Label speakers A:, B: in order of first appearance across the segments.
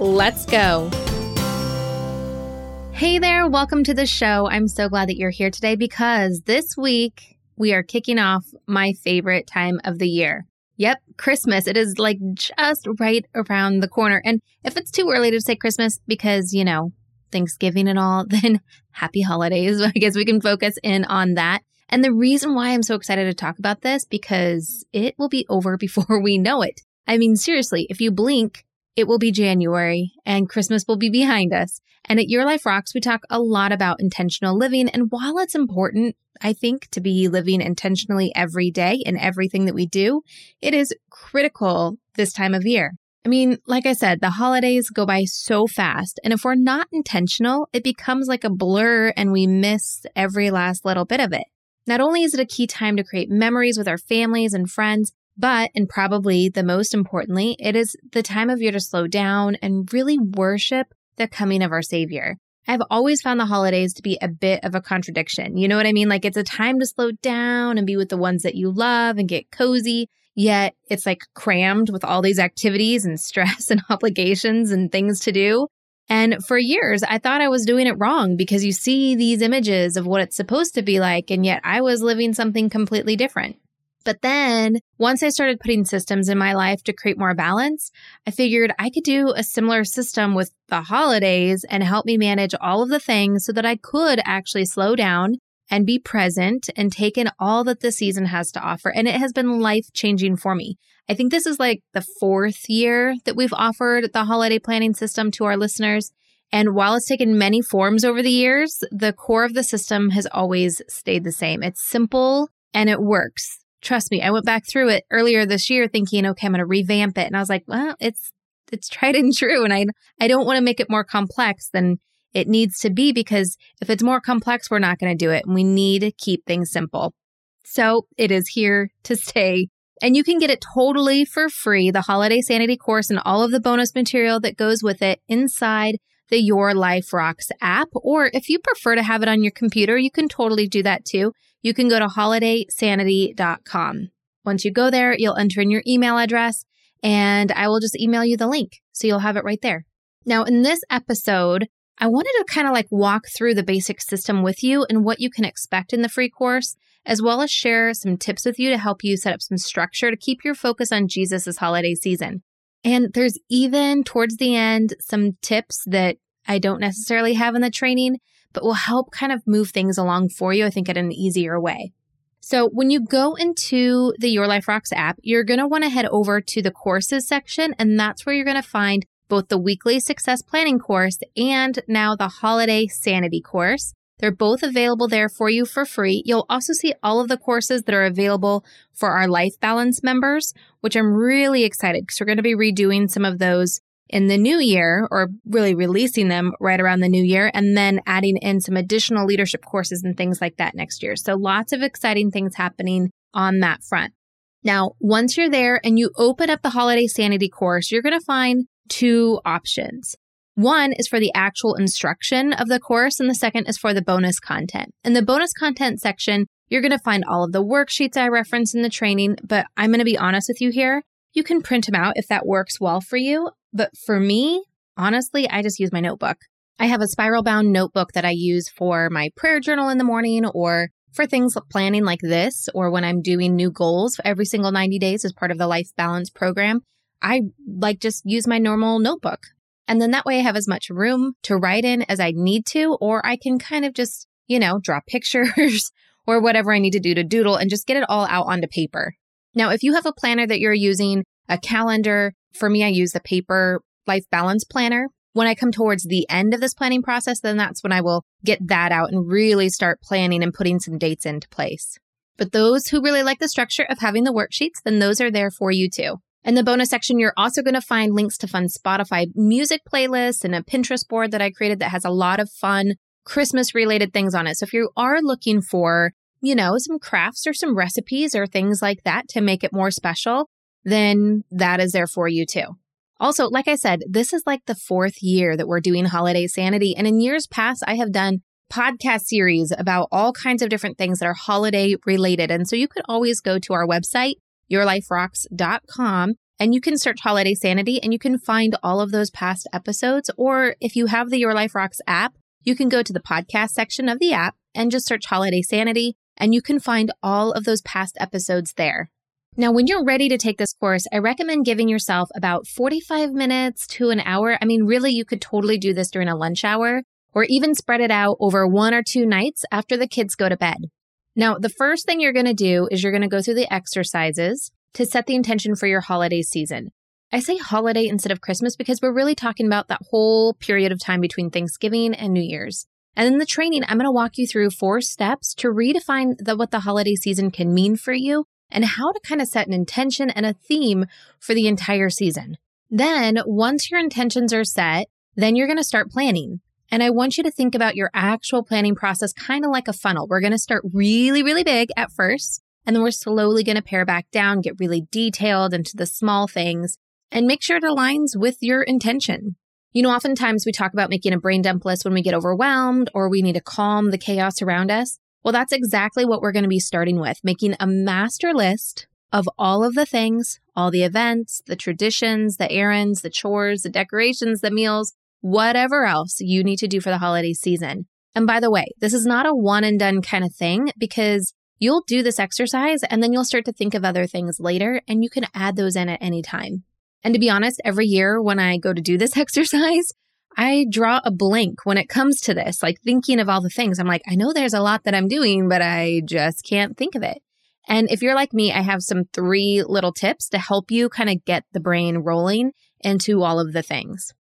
A: Let's go. Hey there, welcome to the show. I'm so glad that you're here today because this week we are kicking off my favorite time of the year. Yep, Christmas. It is like just right around the corner. And if it's too early to say Christmas because, you know, Thanksgiving and all, then happy holidays. I guess we can focus in on that. And the reason why I'm so excited to talk about this because it will be over before we know it. I mean, seriously, if you blink, it will be January and Christmas will be behind us. And at Your Life Rocks, we talk a lot about intentional living. And while it's important, I think, to be living intentionally every day in everything that we do, it is critical this time of year. I mean, like I said, the holidays go by so fast. And if we're not intentional, it becomes like a blur and we miss every last little bit of it. Not only is it a key time to create memories with our families and friends, but, and probably the most importantly, it is the time of year to slow down and really worship the coming of our Savior. I've always found the holidays to be a bit of a contradiction. You know what I mean? Like it's a time to slow down and be with the ones that you love and get cozy. Yet it's like crammed with all these activities and stress and obligations and things to do. And for years, I thought I was doing it wrong because you see these images of what it's supposed to be like, and yet I was living something completely different. But then once I started putting systems in my life to create more balance, I figured I could do a similar system with the holidays and help me manage all of the things so that I could actually slow down and be present and take in all that the season has to offer. And it has been life changing for me. I think this is like the fourth year that we've offered the holiday planning system to our listeners. And while it's taken many forms over the years, the core of the system has always stayed the same. It's simple and it works trust me, I went back through it earlier this year thinking, okay, I'm going to revamp it. And I was like, well, it's, it's tried and true. And I, I don't want to make it more complex than it needs to be because if it's more complex, we're not going to do it. And we need to keep things simple. So it is here to stay. And you can get it totally for free, the Holiday Sanity course and all of the bonus material that goes with it inside the Your Life Rocks app. Or if you prefer to have it on your computer, you can totally do that too you can go to holidaysanity.com. Once you go there, you'll enter in your email address and I will just email you the link. So you'll have it right there. Now, in this episode, I wanted to kind of like walk through the basic system with you and what you can expect in the free course, as well as share some tips with you to help you set up some structure to keep your focus on Jesus this holiday season. And there's even towards the end some tips that I don't necessarily have in the training but will help kind of move things along for you, I think, in an easier way. So when you go into the Your Life Rocks app, you're going to want to head over to the courses section, and that's where you're going to find both the weekly success planning course and now the holiday sanity course. They're both available there for you for free. You'll also see all of the courses that are available for our life balance members, which I'm really excited because we're going to be redoing some of those in the new year or really releasing them right around the new year and then adding in some additional leadership courses and things like that next year. So lots of exciting things happening on that front. Now, once you're there and you open up the holiday sanity course, you're going to find two options. One is for the actual instruction of the course, and the second is for the bonus content. In the bonus content section, you're going to find all of the worksheets I reference in the training, but I'm going to be honest with you here. You can print them out if that works well for you. But for me, honestly, I just use my notebook. I have a spiral bound notebook that I use for my prayer journal in the morning or for things like planning like this, or when I'm doing new goals every single 90 days as part of the life balance program. I like just use my normal notebook. And then that way I have as much room to write in as I need to, or I can kind of just, you know, draw pictures or whatever I need to do to doodle and just get it all out onto paper. Now, if you have a planner that you're using, a calendar, for me, I use the paper life balance planner. When I come towards the end of this planning process, then that's when I will get that out and really start planning and putting some dates into place. But those who really like the structure of having the worksheets, then those are there for you too. In the bonus section, you're also going to find links to fun Spotify music playlists and a Pinterest board that I created that has a lot of fun Christmas related things on it. So if you are looking for, you know, some crafts or some recipes or things like that to make it more special, then that is there for you too. Also, like I said, this is like the fourth year that we're doing Holiday Sanity. And in years past, I have done podcast series about all kinds of different things that are holiday related. And so you could always go to our website, yourliferocks.com, and you can search Holiday Sanity and you can find all of those past episodes. Or if you have the Your Life Rocks app, you can go to the podcast section of the app and just search Holiday Sanity, and you can find all of those past episodes there. Now, when you're ready to take this course, I recommend giving yourself about 45 minutes to an hour. I mean, really, you could totally do this during a lunch hour or even spread it out over one or two nights after the kids go to bed. Now, the first thing you're going to do is you're going to go through the exercises to set the intention for your holiday season. I say holiday instead of Christmas because we're really talking about that whole period of time between Thanksgiving and New Year's. And in the training, I'm going to walk you through four steps to redefine the, what the holiday season can mean for you and how to kind of set an intention and a theme for the entire season. Then, once your intentions are set, then you're going to start planning. And I want you to think about your actual planning process kind of like a funnel. We're going to start really, really big at first, and then we're slowly going to pare back down, get really detailed into the small things, and make sure it aligns with your intention. You know, oftentimes we talk about making a brain dump list when we get overwhelmed or we need to calm the chaos around us. Well, that's exactly what we're going to be starting with making a master list of all of the things, all the events, the traditions, the errands, the chores, the decorations, the meals, whatever else you need to do for the holiday season. And by the way, this is not a one and done kind of thing because you'll do this exercise and then you'll start to think of other things later and you can add those in at any time. And to be honest, every year when I go to do this exercise, I draw a blank when it comes to this, like thinking of all the things. I'm like, I know there's a lot that I'm doing, but I just can't think of it. And if you're like me, I have some three little tips to help you kind of get the brain rolling into all of the things.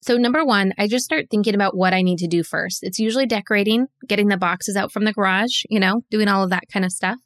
A: So, number one, I just start thinking about what I need to do first. It's usually decorating, getting the boxes out from the garage, you know, doing all of that kind of stuff.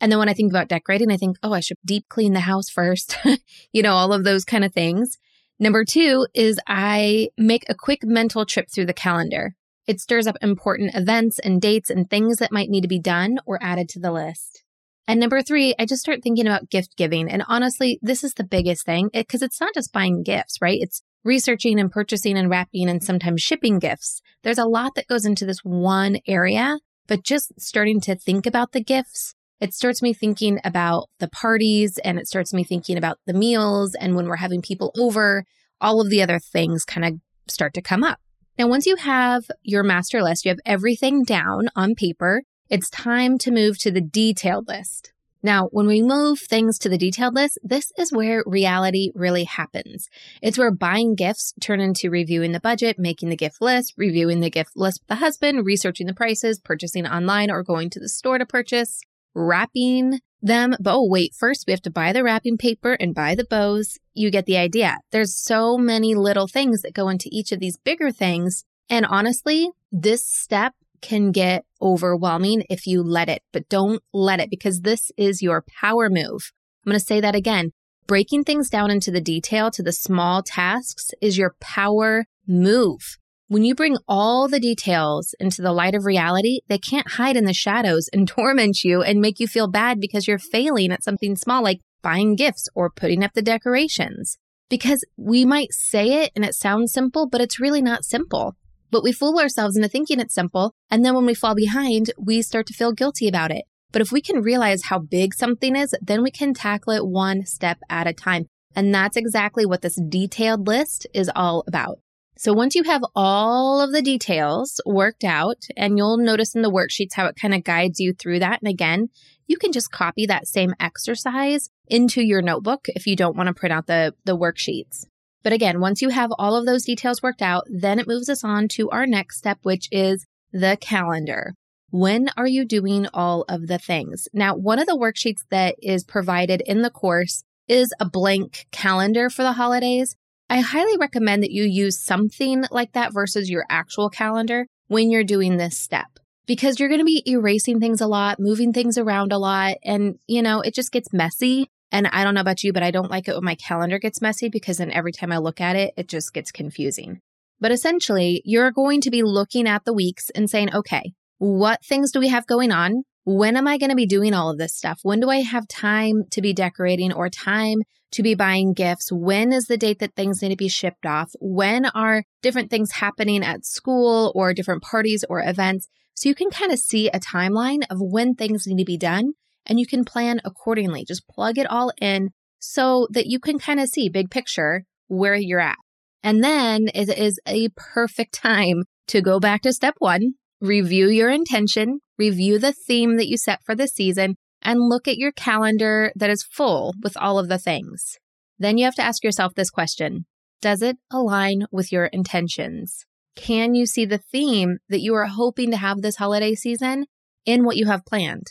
A: And then when I think about decorating, I think, oh, I should deep clean the house first, you know, all of those kind of things. Number two is I make a quick mental trip through the calendar. It stirs up important events and dates and things that might need to be done or added to the list. And number three, I just start thinking about gift giving. And honestly, this is the biggest thing because it's not just buying gifts, right? It's researching and purchasing and wrapping and sometimes shipping gifts. There's a lot that goes into this one area, but just starting to think about the gifts it starts me thinking about the parties and it starts me thinking about the meals and when we're having people over, all of the other things kind of start to come up. Now, once you have your master list, you have everything down on paper, it's time to move to the detailed list. Now, when we move things to the detailed list, this is where reality really happens. It's where buying gifts turn into reviewing the budget, making the gift list, reviewing the gift list with the husband, researching the prices, purchasing online or going to the store to purchase wrapping them. But oh, wait, first we have to buy the wrapping paper and buy the bows. You get the idea. There's so many little things that go into each of these bigger things. And honestly, this step can get overwhelming if you let it, but don't let it because this is your power move. I'm going to say that again. Breaking things down into the detail to the small tasks is your power move. When you bring all the details into the light of reality, they can't hide in the shadows and torment you and make you feel bad because you're failing at something small like buying gifts or putting up the decorations. Because we might say it and it sounds simple, but it's really not simple. But we fool ourselves into thinking it's simple. And then when we fall behind, we start to feel guilty about it. But if we can realize how big something is, then we can tackle it one step at a time. And that's exactly what this detailed list is all about. So once you have all of the details worked out, and you'll notice in the worksheets how it kind of guides you through that. And again, you can just copy that same exercise into your notebook if you don't want to print out the, the worksheets. But again, once you have all of those details worked out, then it moves us on to our next step, which is the calendar. When are you doing all of the things? Now, one of the worksheets that is provided in the course is a blank calendar for the holidays. I highly recommend that you use something like that versus your actual calendar when you're doing this step because you're going to be erasing things a lot, moving things around a lot, and you know, it just gets messy And I don't know about you, but I don't like it when my calendar gets messy because then every time I look at it, it just gets confusing. But essentially, you're going to be looking at the weeks and saying, okay, what things do we have going on? When am I going to be doing all of this stuff? When do I have time to be decorating or time to be buying gifts? When is the date that things need to be shipped off? When are different things happening at school or different parties or events? So you can kind of see a timeline of when things need to be done and you can plan accordingly. Just plug it all in so that you can kind of see big picture where you're at. And then it is a perfect time to go back to step one, review your intention, review the theme that you set for the season, and look at your calendar that is full with all of the things. Then you have to ask yourself this question Does it align with your intentions? Can you see the theme that you are hoping to have this holiday season in what you have planned?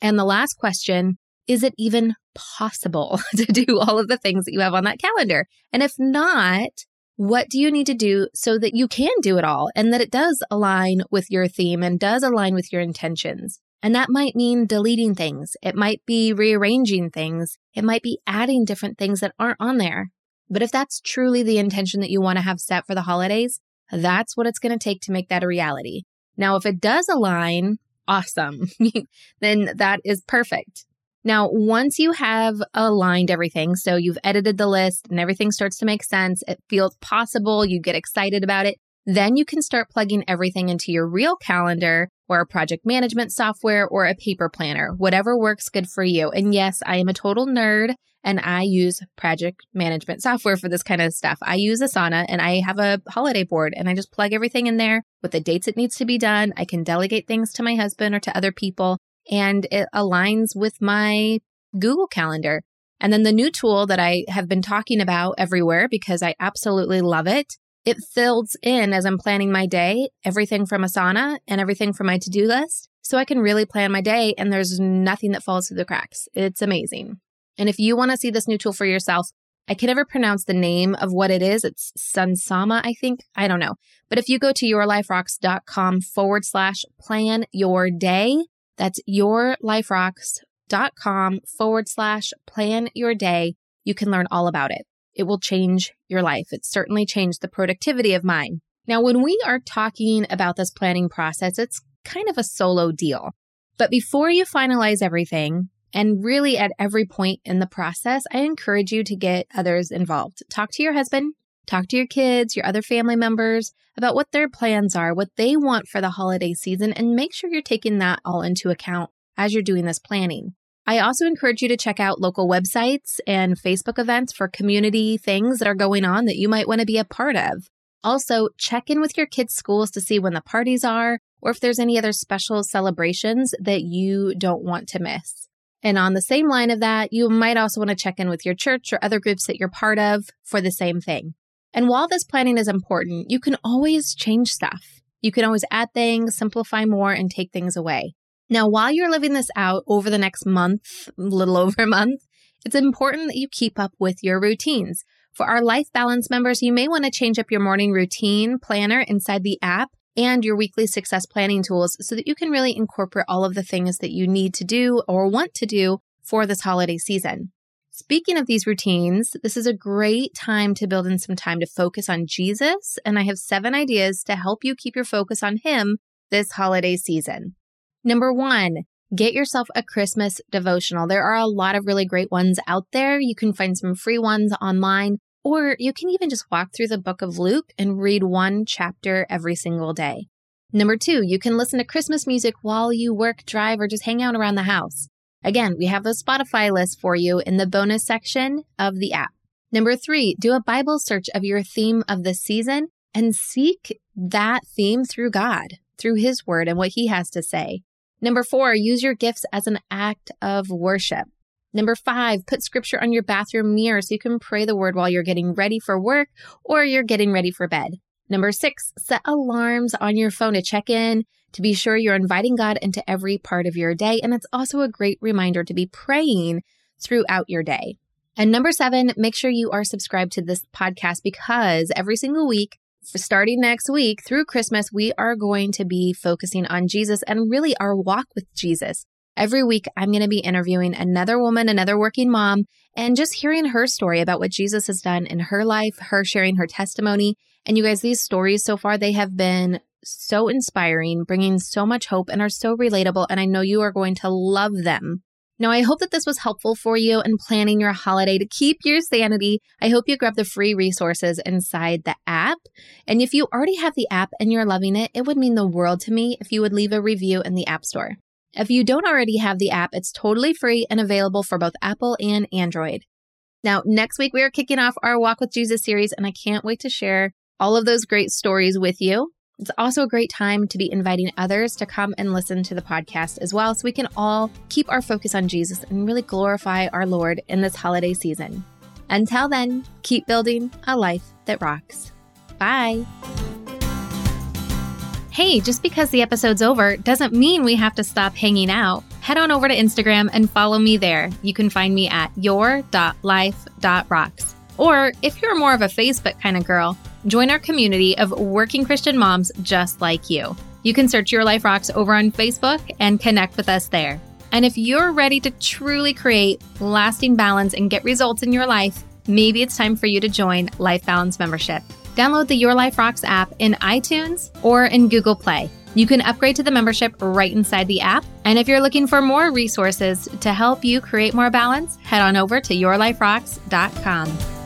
A: And the last question is it even possible to do all of the things that you have on that calendar? And if not, what do you need to do so that you can do it all and that it does align with your theme and does align with your intentions? And that might mean deleting things. It might be rearranging things. It might be adding different things that aren't on there. But if that's truly the intention that you want to have set for the holidays, that's what it's going to take to make that a reality. Now, if it does align awesome, then that is perfect. Now, once you have aligned everything, so you've edited the list and everything starts to make sense, it feels possible, you get excited about it, then you can start plugging everything into your real calendar or a project management software or a paper planner, whatever works good for you. And yes, I am a total nerd and I use project management software for this kind of stuff. I use Asana and I have a holiday board and I just plug everything in there with the dates it needs to be done. I can delegate things to my husband or to other people and it aligns with my Google Calendar. And then the new tool that I have been talking about everywhere because I absolutely love it. It fills in as I'm planning my day, everything from Asana and everything from my to do list. So I can really plan my day and there's nothing that falls through the cracks. It's amazing. And if you want to see this new tool for yourself, I can never pronounce the name of what it is. It's Sunsama, I think. I don't know. But if you go to yourliferocks.com forward slash plan your day, that's yourliferocks.com forward slash plan your day, you can learn all about it. It will change your life. It certainly changed the productivity of mine. Now, when we are talking about this planning process, it's kind of a solo deal. But before you finalize everything, and really, at every point in the process, I encourage you to get others involved. Talk to your husband, talk to your kids, your other family members about what their plans are, what they want for the holiday season, and make sure you're taking that all into account as you're doing this planning. I also encourage you to check out local websites and Facebook events for community things that are going on that you might want to be a part of. Also, check in with your kids' schools to see when the parties are or if there's any other special celebrations that you don't want to miss. And on the same line of that, you might also want to check in with your church or other groups that you're part of for the same thing. And while this planning is important, you can always change stuff. You can always add things, simplify more, and take things away. Now, while you're living this out over the next month, little over a month, it's important that you keep up with your routines. For our Life Balance members, you may want to change up your morning routine planner inside the app and your weekly success planning tools so that you can really incorporate all of the things that you need to do or want to do for this holiday season. Speaking of these routines, this is a great time to build in some time to focus on Jesus, and I have seven ideas to help you keep your focus on Him this holiday season. Number one, get yourself a Christmas devotional. There are a lot of really great ones out there. You can find some free ones online. Or you can even just walk through the book of Luke and read one chapter every single day. Number two, you can listen to Christmas music while you work, drive, or just hang out around the house. Again, we have the Spotify list for you in the bonus section of the app. Number three, do a Bible search of your theme of the season and seek that theme through God, through His Word and what He has to say. Number four, use your gifts as an act of worship. Number five, put scripture on your bathroom mirror so you can pray the word while you're getting ready for work or you're getting ready for bed. Number six, set alarms on your phone to check in to be sure you're inviting God into every part of your day. And it's also a great reminder to be praying throughout your day. And number seven, make sure you are subscribed to this podcast because every single week, starting next week through Christmas, we are going to be focusing on Jesus and really our walk with Jesus. Every week, I'm going to be interviewing another woman, another working mom, and just hearing her story about what Jesus has done in her life, her sharing her testimony. And you guys, these stories so far, they have been so inspiring, bringing so much hope, and are so relatable. And I know you are going to love them. Now, I hope that this was helpful for you in planning your holiday to keep your sanity. I hope you grab the free resources inside the app. And if you already have the app and you're loving it, it would mean the world to me if you would leave a review in the App Store. If you don't already have the app, it's totally free and available for both Apple and Android. Now, next week, we are kicking off our Walk with Jesus series, and I can't wait to share all of those great stories with you. It's also a great time to be inviting others to come and listen to the podcast as well, so we can all keep our focus on Jesus and really glorify our Lord in this holiday season. Until then, keep building a life that rocks. Bye. Hey, just because the episode's over doesn't mean we have to stop hanging out. Head on over to Instagram and follow me there. You can find me at your.life.rocks. Or if you're more of a Facebook kind of girl, Join our community of working Christian moms just like you. You can search Your Life Rocks over on Facebook and connect with us there. And if you're ready to truly create lasting balance and get results in your life, maybe it's time for you to join Life Balance Membership. Download the Your Life Rocks app in iTunes or in Google Play. You can upgrade to the membership right inside the app. And if you're looking for more resources to help you create more balance, head on over to yourliferocks.com.